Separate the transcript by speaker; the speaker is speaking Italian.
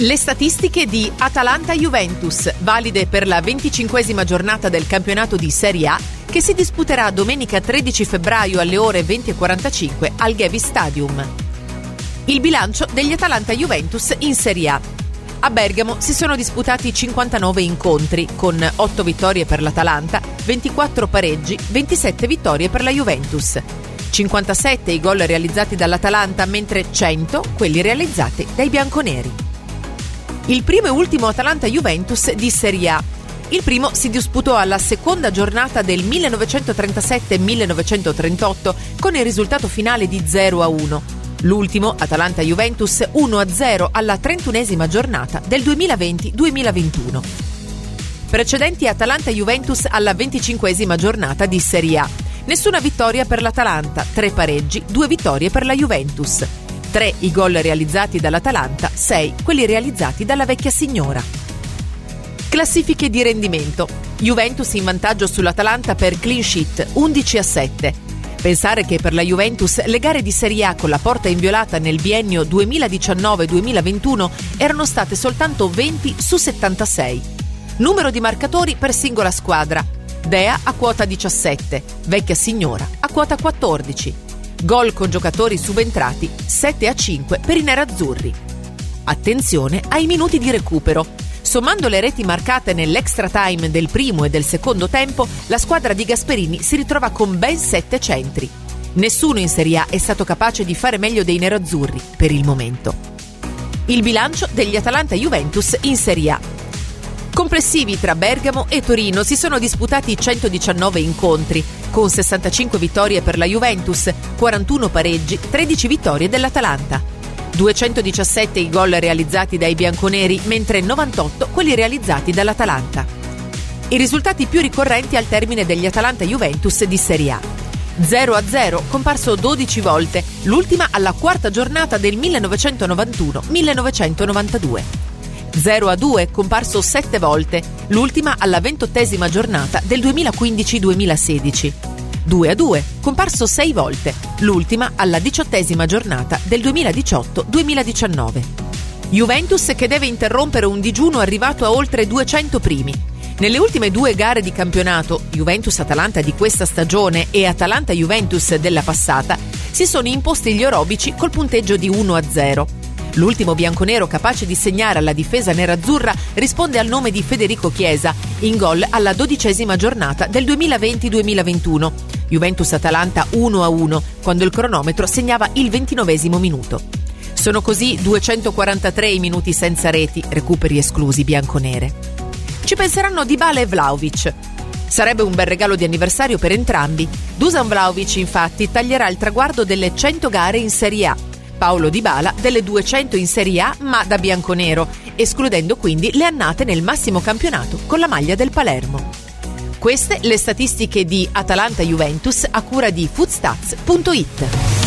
Speaker 1: Le statistiche di Atalanta-Juventus, valide per la venticinquesima giornata del campionato di Serie A, che si disputerà domenica 13 febbraio alle ore 20.45 al Gevi Stadium. Il bilancio degli Atalanta-Juventus in Serie A. A Bergamo si sono disputati 59 incontri, con 8 vittorie per l'Atalanta, 24 pareggi, 27 vittorie per la Juventus. 57 i gol realizzati dall'Atalanta, mentre 100 quelli realizzati dai bianconeri il primo e ultimo Atalanta-Juventus di Serie A. Il primo si disputò alla seconda giornata del 1937-1938 con il risultato finale di 0 a 1. L'ultimo, Atalanta-Juventus 1 a 0 alla trentunesima giornata del 2020-2021. Precedenti Atalanta-Juventus alla venticinquesima giornata di Serie A. Nessuna vittoria per l'Atalanta, tre pareggi, due vittorie per la Juventus. 3 i gol realizzati dall'Atalanta, 6 quelli realizzati dalla vecchia signora. Classifiche di rendimento. Juventus in vantaggio sull'Atalanta per clean sheet 11 a 7. Pensare che per la Juventus le gare di Serie A con la porta inviolata nel biennio 2019-2021 erano state soltanto 20 su 76. Numero di marcatori per singola squadra. Dea a quota 17, Vecchia Signora a quota 14. Gol con giocatori subentrati 7 a 5 per i nerazzurri. Attenzione ai minuti di recupero. Sommando le reti marcate nell'extra time del primo e del secondo tempo, la squadra di Gasperini si ritrova con ben 7 centri. Nessuno in Serie A è stato capace di fare meglio dei nerazzurri per il momento. Il bilancio degli Atalanta Juventus in Serie A. Complessivi tra Bergamo e Torino si sono disputati 119 incontri, con 65 vittorie per la Juventus, 41 pareggi, 13 vittorie dell'Atalanta. 217 i gol realizzati dai bianconeri, mentre 98 quelli realizzati dall'Atalanta. I risultati più ricorrenti al termine degli Atalanta-Juventus di Serie A. 0 a 0, comparso 12 volte, l'ultima alla quarta giornata del 1991-1992. 0 a 2, comparso sette volte, l'ultima alla ventottesima giornata del 2015-2016. 2 a 2, comparso sei volte, l'ultima alla diciottesima giornata del 2018-2019. Juventus che deve interrompere un digiuno arrivato a oltre 200 primi. Nelle ultime due gare di campionato, Juventus-Atalanta di questa stagione e Atalanta-Juventus della passata, si sono imposti gli orobici col punteggio di 1 a 0. L'ultimo bianconero capace di segnare alla difesa nerazzurra risponde al nome di Federico Chiesa, in gol alla dodicesima giornata del 2020-2021. Juventus-Atalanta 1-1, quando il cronometro segnava il ventinovesimo minuto. Sono così 243 i minuti senza reti, recuperi esclusi bianconere. Ci penseranno Dybala e Vlaovic. Sarebbe un bel regalo di anniversario per entrambi. Dusan Vlaovic infatti taglierà il traguardo delle 100 gare in Serie A Paolo Di Bala delle 200 in Serie A ma da bianconero, escludendo quindi le annate nel massimo campionato con la maglia del Palermo. Queste le statistiche di Atalanta Juventus a cura di foodstats.it.